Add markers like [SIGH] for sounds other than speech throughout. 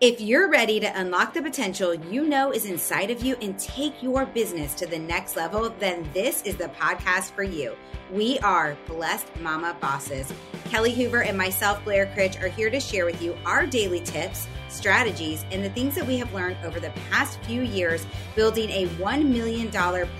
If you're ready to unlock the potential you know is inside of you and take your business to the next level, then this is the podcast for you. We are Blessed Mama Bosses. Kelly Hoover and myself, Blair Critch, are here to share with you our daily tips, strategies, and the things that we have learned over the past few years building a $1 million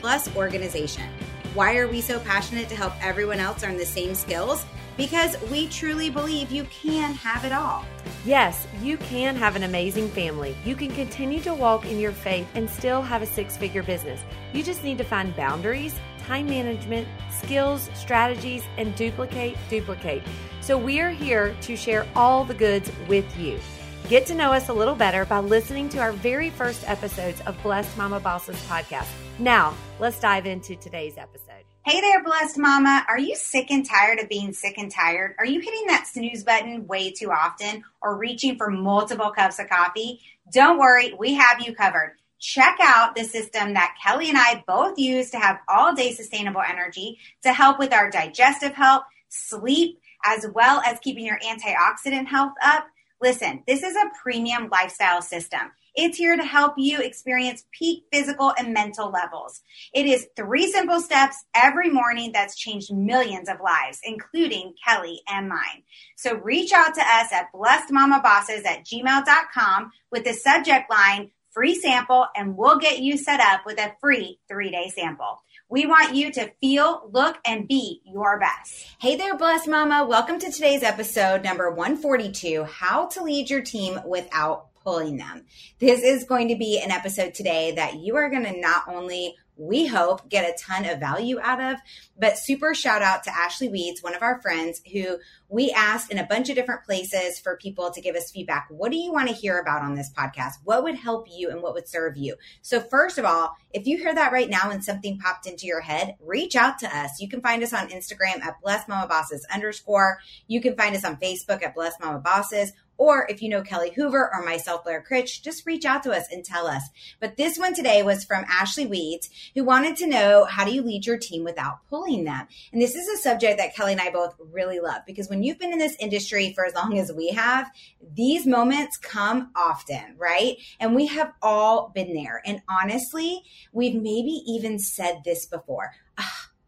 plus organization. Why are we so passionate to help everyone else earn the same skills? Because we truly believe you can have it all. Yes, you can have an amazing family. You can continue to walk in your faith and still have a six figure business. You just need to find boundaries, time management, skills, strategies, and duplicate, duplicate. So we are here to share all the goods with you. Get to know us a little better by listening to our very first episodes of Blessed Mama Bosses podcast. Now, let's dive into today's episode. Hey there, blessed mama. Are you sick and tired of being sick and tired? Are you hitting that snooze button way too often or reaching for multiple cups of coffee? Don't worry, we have you covered. Check out the system that Kelly and I both use to have all day sustainable energy to help with our digestive health, sleep, as well as keeping your antioxidant health up. Listen, this is a premium lifestyle system. It's here to help you experience peak physical and mental levels. It is three simple steps every morning that's changed millions of lives, including Kelly and mine. So reach out to us at blessedmamabosses at gmail.com with the subject line free sample and we'll get you set up with a free three day sample. We want you to feel, look, and be your best. Hey there, Blessed Mama. Welcome to today's episode, number 142 How to Lead Your Team Without pulling them. This is going to be an episode today that you are going to not only we hope get a ton of value out of. But super shout out to Ashley Weeds, one of our friends who we asked in a bunch of different places for people to give us feedback. What do you want to hear about on this podcast? What would help you and what would serve you? So first of all, if you hear that right now and something popped into your head, reach out to us. You can find us on Instagram at Blessed Mama Bosses underscore. You can find us on Facebook at Blessed Mama Bosses or if you know Kelly Hoover or myself, Blair Critch, just reach out to us and tell us. But this one today was from Ashley Weeds, who wanted to know how do you lead your team without pulling them? And this is a subject that Kelly and I both really love because when you've been in this industry for as long as we have, these moments come often, right? And we have all been there. And honestly, we've maybe even said this before.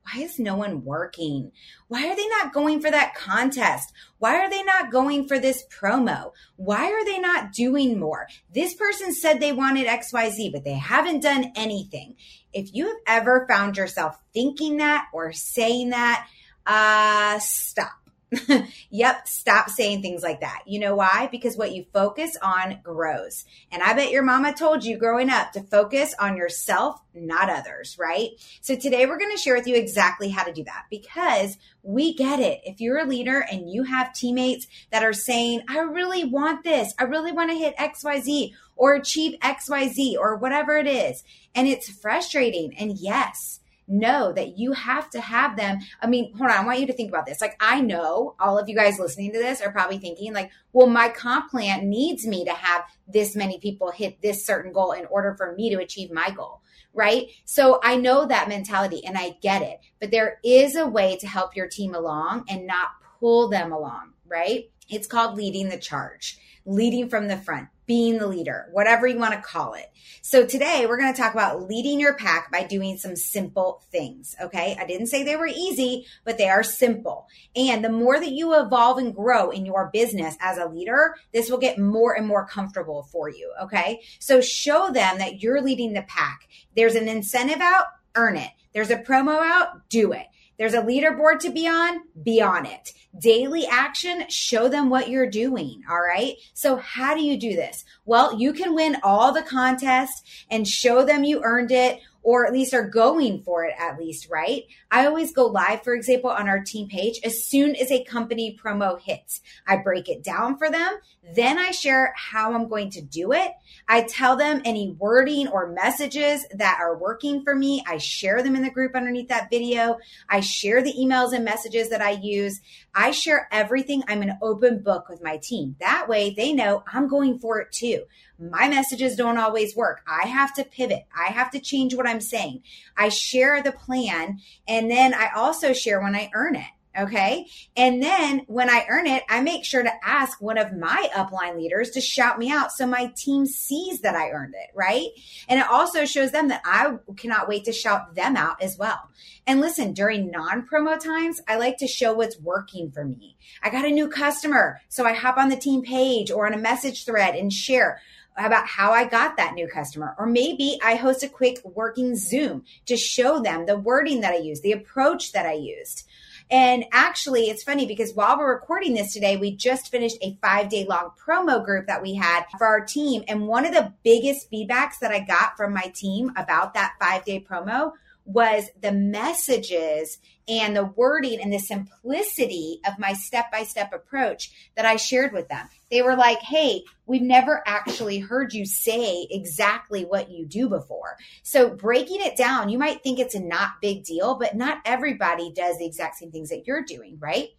Why is no one working? Why are they not going for that contest? Why are they not going for this promo? Why are they not doing more? This person said they wanted XYZ, but they haven't done anything. If you have ever found yourself thinking that or saying that, uh, stop [LAUGHS] yep, stop saying things like that. You know why? Because what you focus on grows. And I bet your mama told you growing up to focus on yourself, not others, right? So today we're going to share with you exactly how to do that because we get it. If you're a leader and you have teammates that are saying, I really want this, I really want to hit XYZ or achieve XYZ or whatever it is, and it's frustrating. And yes, know that you have to have them. I mean, hold on, I want you to think about this. Like, I know all of you guys listening to this are probably thinking, like, well, my comp plan needs me to have this many people hit this certain goal in order for me to achieve my goal. Right. So I know that mentality and I get it, but there is a way to help your team along and not pull them along. Right. It's called leading the charge, leading from the front being the leader, whatever you want to call it. So today we're going to talk about leading your pack by doing some simple things. Okay. I didn't say they were easy, but they are simple. And the more that you evolve and grow in your business as a leader, this will get more and more comfortable for you. Okay. So show them that you're leading the pack. There's an incentive out, earn it. There's a promo out, do it. There's a leaderboard to be on, be on it. Daily action, show them what you're doing. All right. So how do you do this? Well, you can win all the contests and show them you earned it or at least are going for it at least, right? I always go live, for example, on our team page as soon as a company promo hits. I break it down for them. Then I share how I'm going to do it. I tell them any wording or messages that are working for me. I share them in the group underneath that video. I share the emails and messages that I use. I share everything. I'm an open book with my team. That way they know I'm going for it too. My messages don't always work. I have to pivot. I have to change what I'm saying. I share the plan and then I also share when I earn it. Okay. And then when I earn it, I make sure to ask one of my upline leaders to shout me out so my team sees that I earned it. Right. And it also shows them that I cannot wait to shout them out as well. And listen, during non promo times, I like to show what's working for me. I got a new customer. So I hop on the team page or on a message thread and share about how I got that new customer. Or maybe I host a quick working Zoom to show them the wording that I used, the approach that I used. And actually, it's funny because while we're recording this today, we just finished a five day long promo group that we had for our team. And one of the biggest feedbacks that I got from my team about that five day promo was the messages and the wording and the simplicity of my step by step approach that I shared with them. They were like, Hey, we've never actually heard you say exactly what you do before. So breaking it down, you might think it's a not big deal, but not everybody does the exact same things that you're doing, right?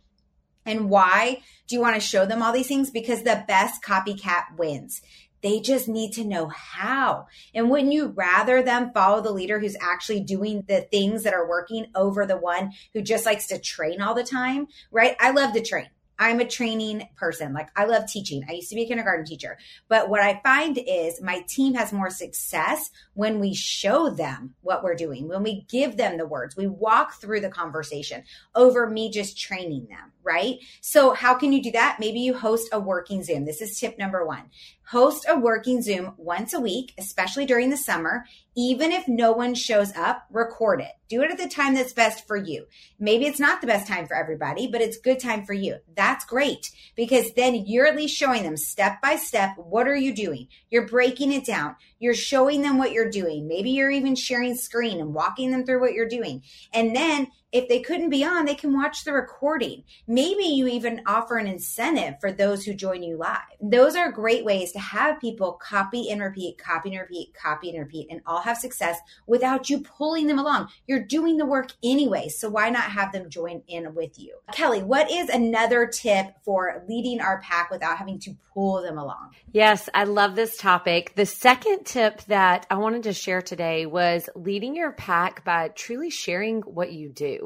And why do you want to show them all these things? Because the best copycat wins. They just need to know how. And wouldn't you rather them follow the leader who's actually doing the things that are working over the one who just likes to train all the time? Right? I love to train. I'm a training person. Like I love teaching. I used to be a kindergarten teacher. But what I find is my team has more success when we show them what we're doing, when we give them the words, we walk through the conversation over me just training them, right? So how can you do that? Maybe you host a working Zoom. This is tip number one. Host a working Zoom once a week, especially during the summer. Even if no one shows up, record it. Do it at the time that's best for you. Maybe it's not the best time for everybody, but it's good time for you. That's great because then you're at least showing them step by step what are you doing? You're breaking it down. You're showing them what you're doing. Maybe you're even sharing screen and walking them through what you're doing. And then if they couldn't be on, they can watch the recording. Maybe you even offer an incentive for those who join you live. Those are great ways to have people copy and repeat, copy and repeat, copy and repeat, and all have success without you pulling them along. You're doing the work anyway, so why not have them join in with you? Kelly, what is another tip for leading our pack without having to pull them along? Yes, I love this topic. The second tip that I wanted to share today was leading your pack by truly sharing what you do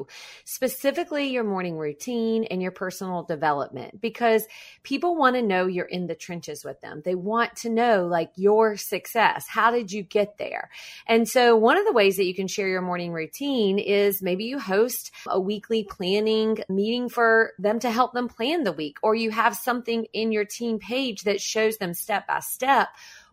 specifically your morning routine and your personal development, because people want to know you're in the trenches with them. They want to know like your success. How did you get there? And so one of the ways that you can share your morning routine is maybe you host a weekly planning meeting for them to help them plan the week, or you have something in your team page that shows them step by step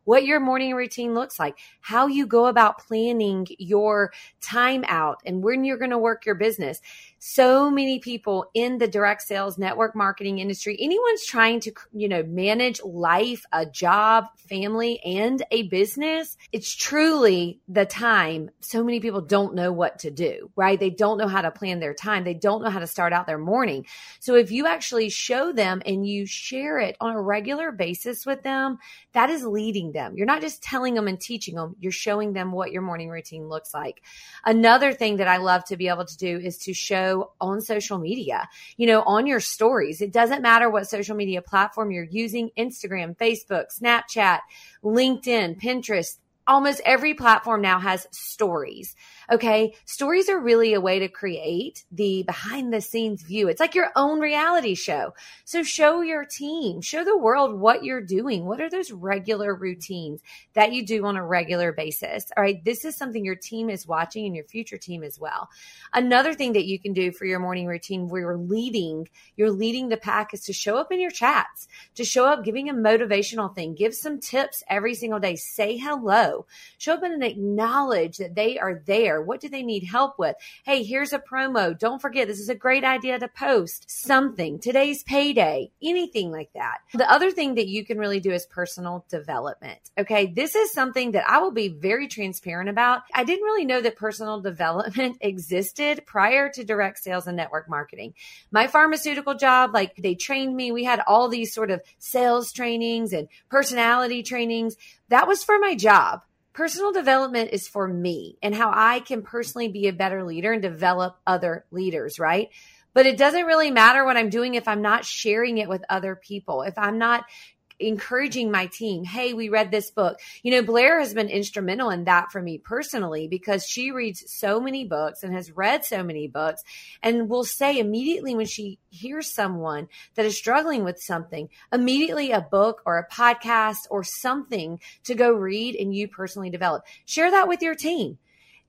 what your morning routine looks like, how you go about planning your time out and when you're going to work your business so many people in the direct sales network marketing industry anyone's trying to you know manage life a job family and a business it's truly the time. So many people don't know what to do right? They don't know how to plan their time. They don't know how to start out their morning. So if you actually show them and you share it on a regular basis with them that is leading them. You're not just telling them and teaching them you're showing them what your morning routine looks like. Another thing that i love to be able to do is to show on social media, you know, on your stories. It doesn't matter what social media platform you're using Instagram, Facebook, Snapchat, LinkedIn, Pinterest. Almost every platform now has stories. Okay. Stories are really a way to create the behind the scenes view. It's like your own reality show. So show your team, show the world what you're doing. What are those regular routines that you do on a regular basis? All right. This is something your team is watching and your future team as well. Another thing that you can do for your morning routine where you're leading, you're leading the pack is to show up in your chats, to show up giving a motivational thing, give some tips every single day, say hello, show up and acknowledge that they are there what do they need help with? Hey, here's a promo. Don't forget, this is a great idea to post something. Today's payday, anything like that. The other thing that you can really do is personal development. Okay. This is something that I will be very transparent about. I didn't really know that personal [LAUGHS] development existed prior to direct sales and network marketing. My pharmaceutical job, like they trained me. We had all these sort of sales trainings and personality trainings. That was for my job personal development is for me and how I can personally be a better leader and develop other leaders, right? But it doesn't really matter what I'm doing if I'm not sharing it with other people, if I'm not encouraging my team. Hey, we read this book. You know, Blair has been instrumental in that for me personally because she reads so many books and has read so many books and will say immediately when she hears someone that is struggling with something, immediately a book or a podcast or something to go read and you personally develop. Share that with your team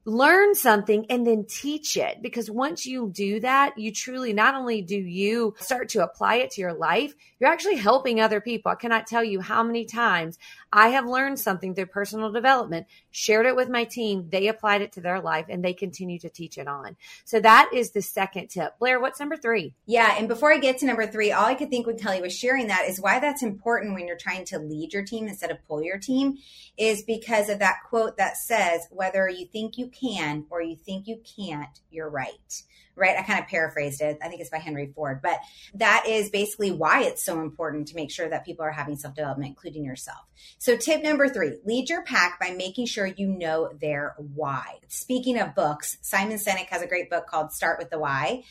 learn something and then teach it. Because once you do that you truly not only do you start to apply it to your life you're actually helping other people. I cannot tell you how many times i have learned something through personal development shared it with my team they applied it to their life and they continue to teach it on. So that is the second tip. Blair what's number three? Yeah and before i get to number three all i could think when kelly was sharing that is why that's important when you're trying to lead your team instead of pull your team is because of that quote that says whether you think you can or you think you can't, you're right. Right? I kind of paraphrased it. I think it's by Henry Ford, but that is basically why it's so important to make sure that people are having self development, including yourself. So, tip number three lead your pack by making sure you know their why. Speaking of books, Simon Sinek has a great book called Start with the Why.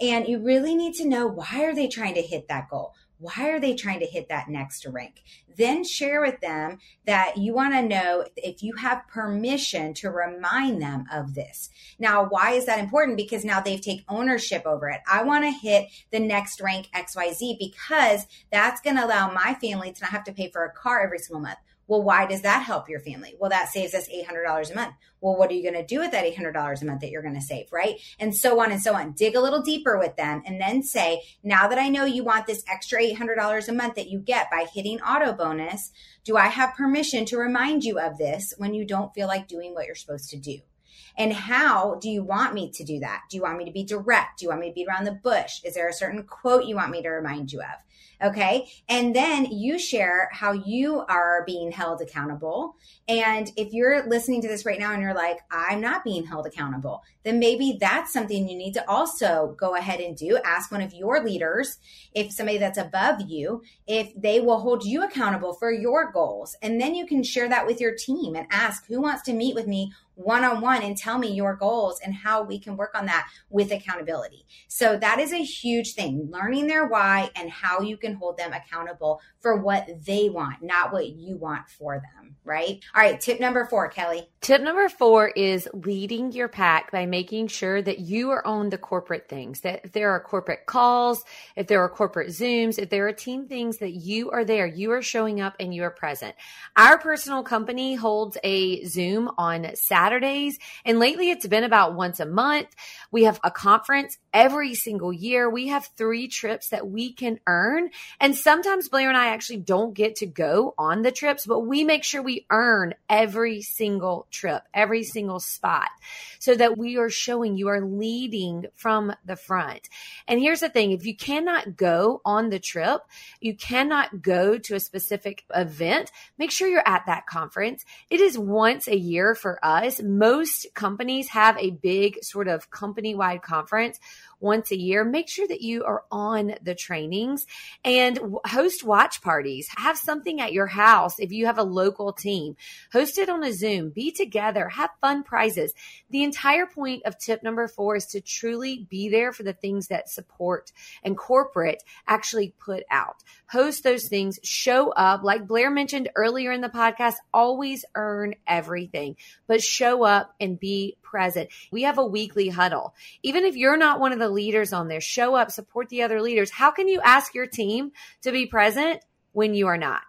And you really need to know why are they trying to hit that goal? Why are they trying to hit that next rank? Then share with them that you want to know if you have permission to remind them of this. Now, why is that important? Because now they've taken ownership over it. I want to hit the next rank XYZ because that's going to allow my family to not have to pay for a car every single month well, why does that help your family? Well, that saves us $800 a month. Well, what are you going to do with that $800 a month that you're going to save, right? And so on and so on. Dig a little deeper with them and then say, now that I know you want this extra $800 a month that you get by hitting auto bonus, do I have permission to remind you of this when you don't feel like doing what you're supposed to do? And how do you want me to do that? Do you want me to be direct? Do you want me to beat around the bush? Is there a certain quote you want me to remind you of? Okay. And then you share how you are being held accountable. And if you're listening to this right now and you're like, I'm not being held accountable, then maybe that's something you need to also go ahead and do. Ask one of your leaders, if somebody that's above you, if they will hold you accountable for your goals. And then you can share that with your team and ask who wants to meet with me one on one and tell me your goals and how we can work on that with accountability. So that is a huge thing, learning their why and how you can hold them accountable for what they want, not what you want for them, right? All right, tip number four, Kelly. Tip number four is leading your pack by making sure that you are on the corporate things, that if there are corporate calls, if there are corporate Zooms, if there are team things that you are there, you are showing up and you are present. Our personal company holds a Zoom on Saturdays, and lately it's been about once a month. We have a conference every single year. We have three trips that we can earn. And sometimes Blair and I actually don't get to go on the trips, but we make sure we earn every single trip, every single spot so that we are showing you are leading from the front. And here's the thing if you cannot go on the trip, you cannot go to a specific event, make sure you're at that conference. It is once a year for us. Most companies have a big sort of company wide conference once a year, make sure that you are on the trainings and host watch parties. Have something at your house if you have a local team. Host it on a Zoom. Be together. Have fun prizes. The entire point of tip number four is to truly be there for the things that support and corporate actually put out. Host those things, show up. Like Blair mentioned earlier in the podcast, always earn everything, but show up and be present. We have a weekly huddle. Even if you're not one of the leaders on there, show up, support the other leaders. How can you ask your team to be present when you are not?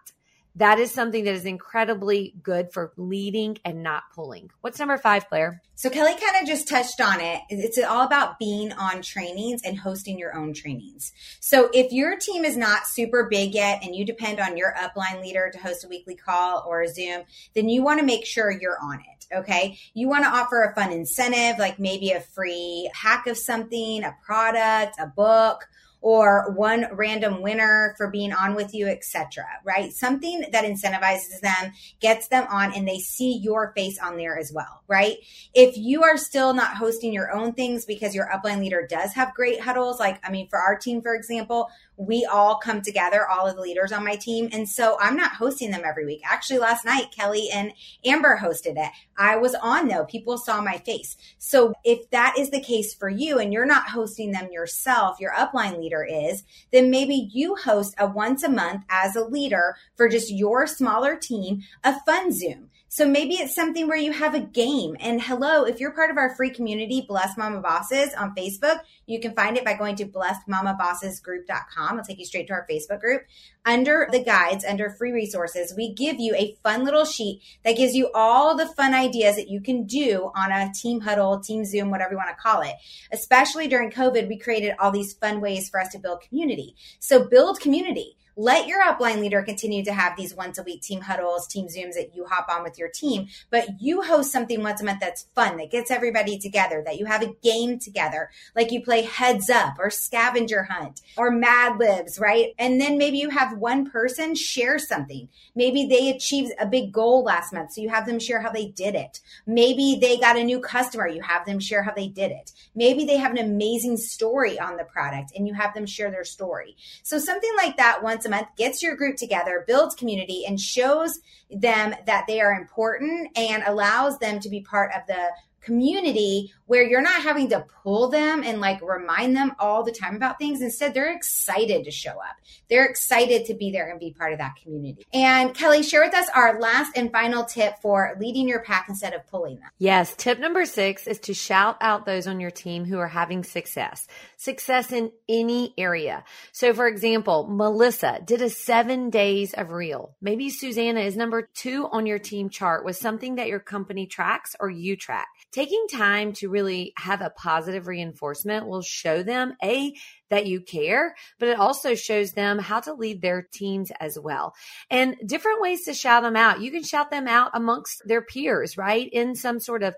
that is something that is incredibly good for leading and not pulling. What's number five, Blair? So Kelly kind of just touched on it. It's all about being on trainings and hosting your own trainings. So if your team is not super big yet and you depend on your upline leader to host a weekly call or a Zoom, then you want to make sure you're on it. Okay. You want to offer a fun incentive, like maybe a free hack of something, a product, a book, or one random winner for being on with you, etc. Right? Something that incentivizes them, gets them on, and they see your face on there as well. Right? If you are still not hosting your own things because your upline leader does have great huddles, like I mean, for our team, for example, we all come together, all of the leaders on my team. And so I'm not hosting them every week. Actually, last night, Kelly and Amber hosted it. I was on though. People saw my face. So if that is the case for you and you're not hosting them yourself, your upline leader is, then maybe you host a once a month as a leader for just your smaller team, a fun Zoom. So maybe it's something where you have a game. And hello, if you're part of our free community, Blessed Mama Bosses on Facebook, you can find it by going to blessedmamabossesgroup.com. It'll take you straight to our Facebook group. Under the guides, under free resources, we give you a fun little sheet that gives you all the fun ideas that you can do on a team huddle, team Zoom, whatever you want to call it. Especially during COVID, we created all these fun ways for us to build community. So build community let your upline leader continue to have these once a week team huddles, team Zooms that you hop on with your team, but you host something once a month that's fun, that gets everybody together, that you have a game together, like you play heads up or scavenger hunt or Mad Libs, right? And then maybe you have one person share something. Maybe they achieved a big goal last month, so you have them share how they did it. Maybe they got a new customer, you have them share how they did it. Maybe they have an amazing story on the product and you have them share their story. So something like that once a month, gets your group together, builds community, and shows them that they are important and allows them to be part of the community where you're not having to pull them and like remind them all the time about things. Instead, they're excited to show up. They're excited to be there and be part of that community. And Kelly, share with us our last and final tip for leading your pack instead of pulling them. Yes. Tip number six is to shout out those on your team who are having success, success in any area. So, for example, Melissa did a seven days of real. Maybe Susanna is number two on your team chart with something that your company tracks or you track taking time to really have a positive reinforcement will show them a that you care, but it also shows them how to lead their teams as well. And different ways to shout them out. You can shout them out amongst their peers, right? In some sort of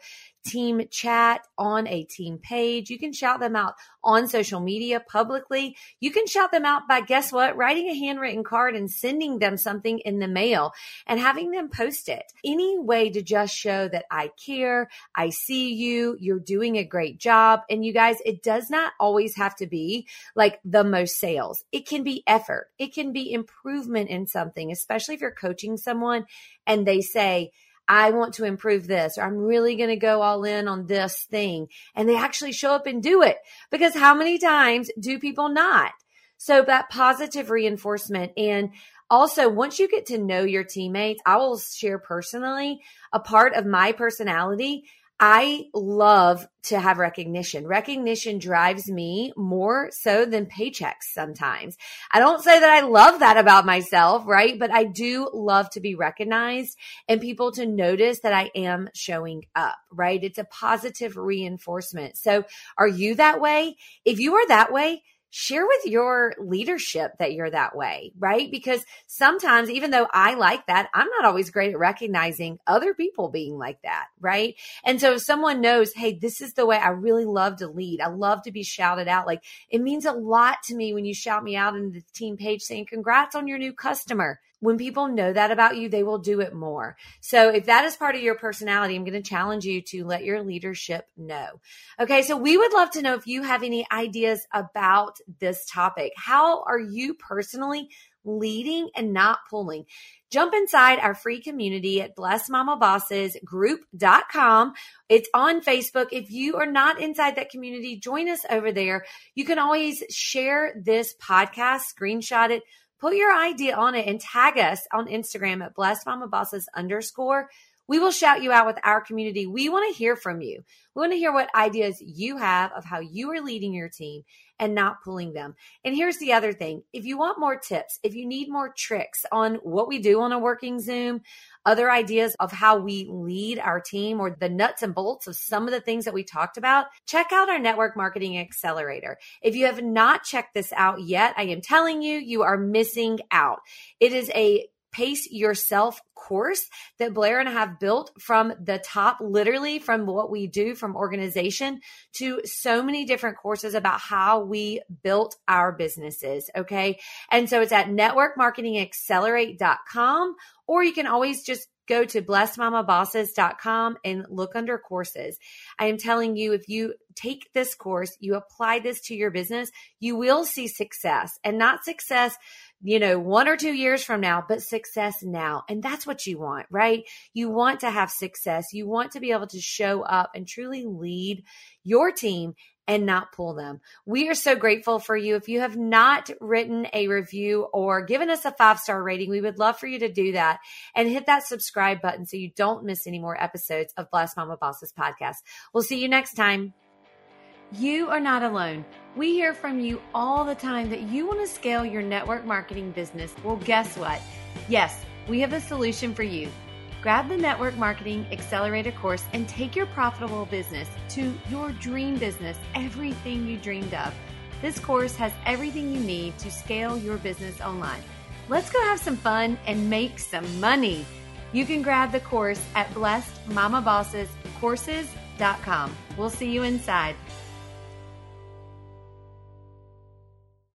team chat on a team page. You can shout them out on social media publicly. You can shout them out by guess what? Writing a handwritten card and sending them something in the mail and having them post it. Any way to just show that I care, I see you, you're doing a great job. And you guys, it does not always have to be like the most sales. It can be effort. It can be improvement in something, especially if you're coaching someone and they say, I want to improve this, or I'm really going to go all in on this thing. And they actually show up and do it because how many times do people not? So that positive reinforcement and also, once you get to know your teammates, I will share personally a part of my personality I love to have recognition. Recognition drives me more so than paychecks sometimes. I don't say that I love that about myself, right? But I do love to be recognized and people to notice that I am showing up, right? It's a positive reinforcement. So are you that way? If you are that way, share with your leadership that you're that way, right? Because sometimes, even though I like that, I'm not always great at recognizing other people being like that, right? And so if someone knows, hey, this is the way I really love to lead, I love to be shouted out, like it means a lot to me when you shout me out in the team page saying, congrats on your new customer when people know that about you, they will do it more. So if that is part of your personality, I'm going to challenge you to let your leadership know. Okay. So we would love to know if you have any ideas about this topic. How are you personally leading and not pulling? Jump inside our free community at blessedmamabossesgroup.com. It's on Facebook. If you are not inside that community, join us over there. You can always share this podcast, screenshot it, put your idea on it and tag us on Instagram at blessed mama bosses underscore. We will shout you out with our community. We want to hear from you. We want to hear what ideas you have of how you are leading your team and not pulling them. And here's the other thing if you want more tips, if you need more tricks on what we do on a working Zoom, other ideas of how we lead our team or the nuts and bolts of some of the things that we talked about, check out our network marketing accelerator. If you have not checked this out yet, I am telling you, you are missing out. It is a pace yourself course that Blair and I have built from the top, literally from what we do from organization to so many different courses about how we built our businesses. Okay. And so it's at networkmarketingaccelerate.com or you can always just go to blessedmamabosses.com and look under courses. I am telling you, if you take this course, you apply this to your business, you will see success and not success you know, one or two years from now, but success now. And that's what you want, right? You want to have success. You want to be able to show up and truly lead your team and not pull them. We are so grateful for you. If you have not written a review or given us a five star rating, we would love for you to do that and hit that subscribe button so you don't miss any more episodes of Blessed Mama Bosses podcast. We'll see you next time. You are not alone. We hear from you all the time that you want to scale your network marketing business. Well, guess what? Yes, we have a solution for you. Grab the Network Marketing Accelerator course and take your profitable business to your dream business, everything you dreamed of. This course has everything you need to scale your business online. Let's go have some fun and make some money. You can grab the course at blessedmamabossescourses.com. We'll see you inside.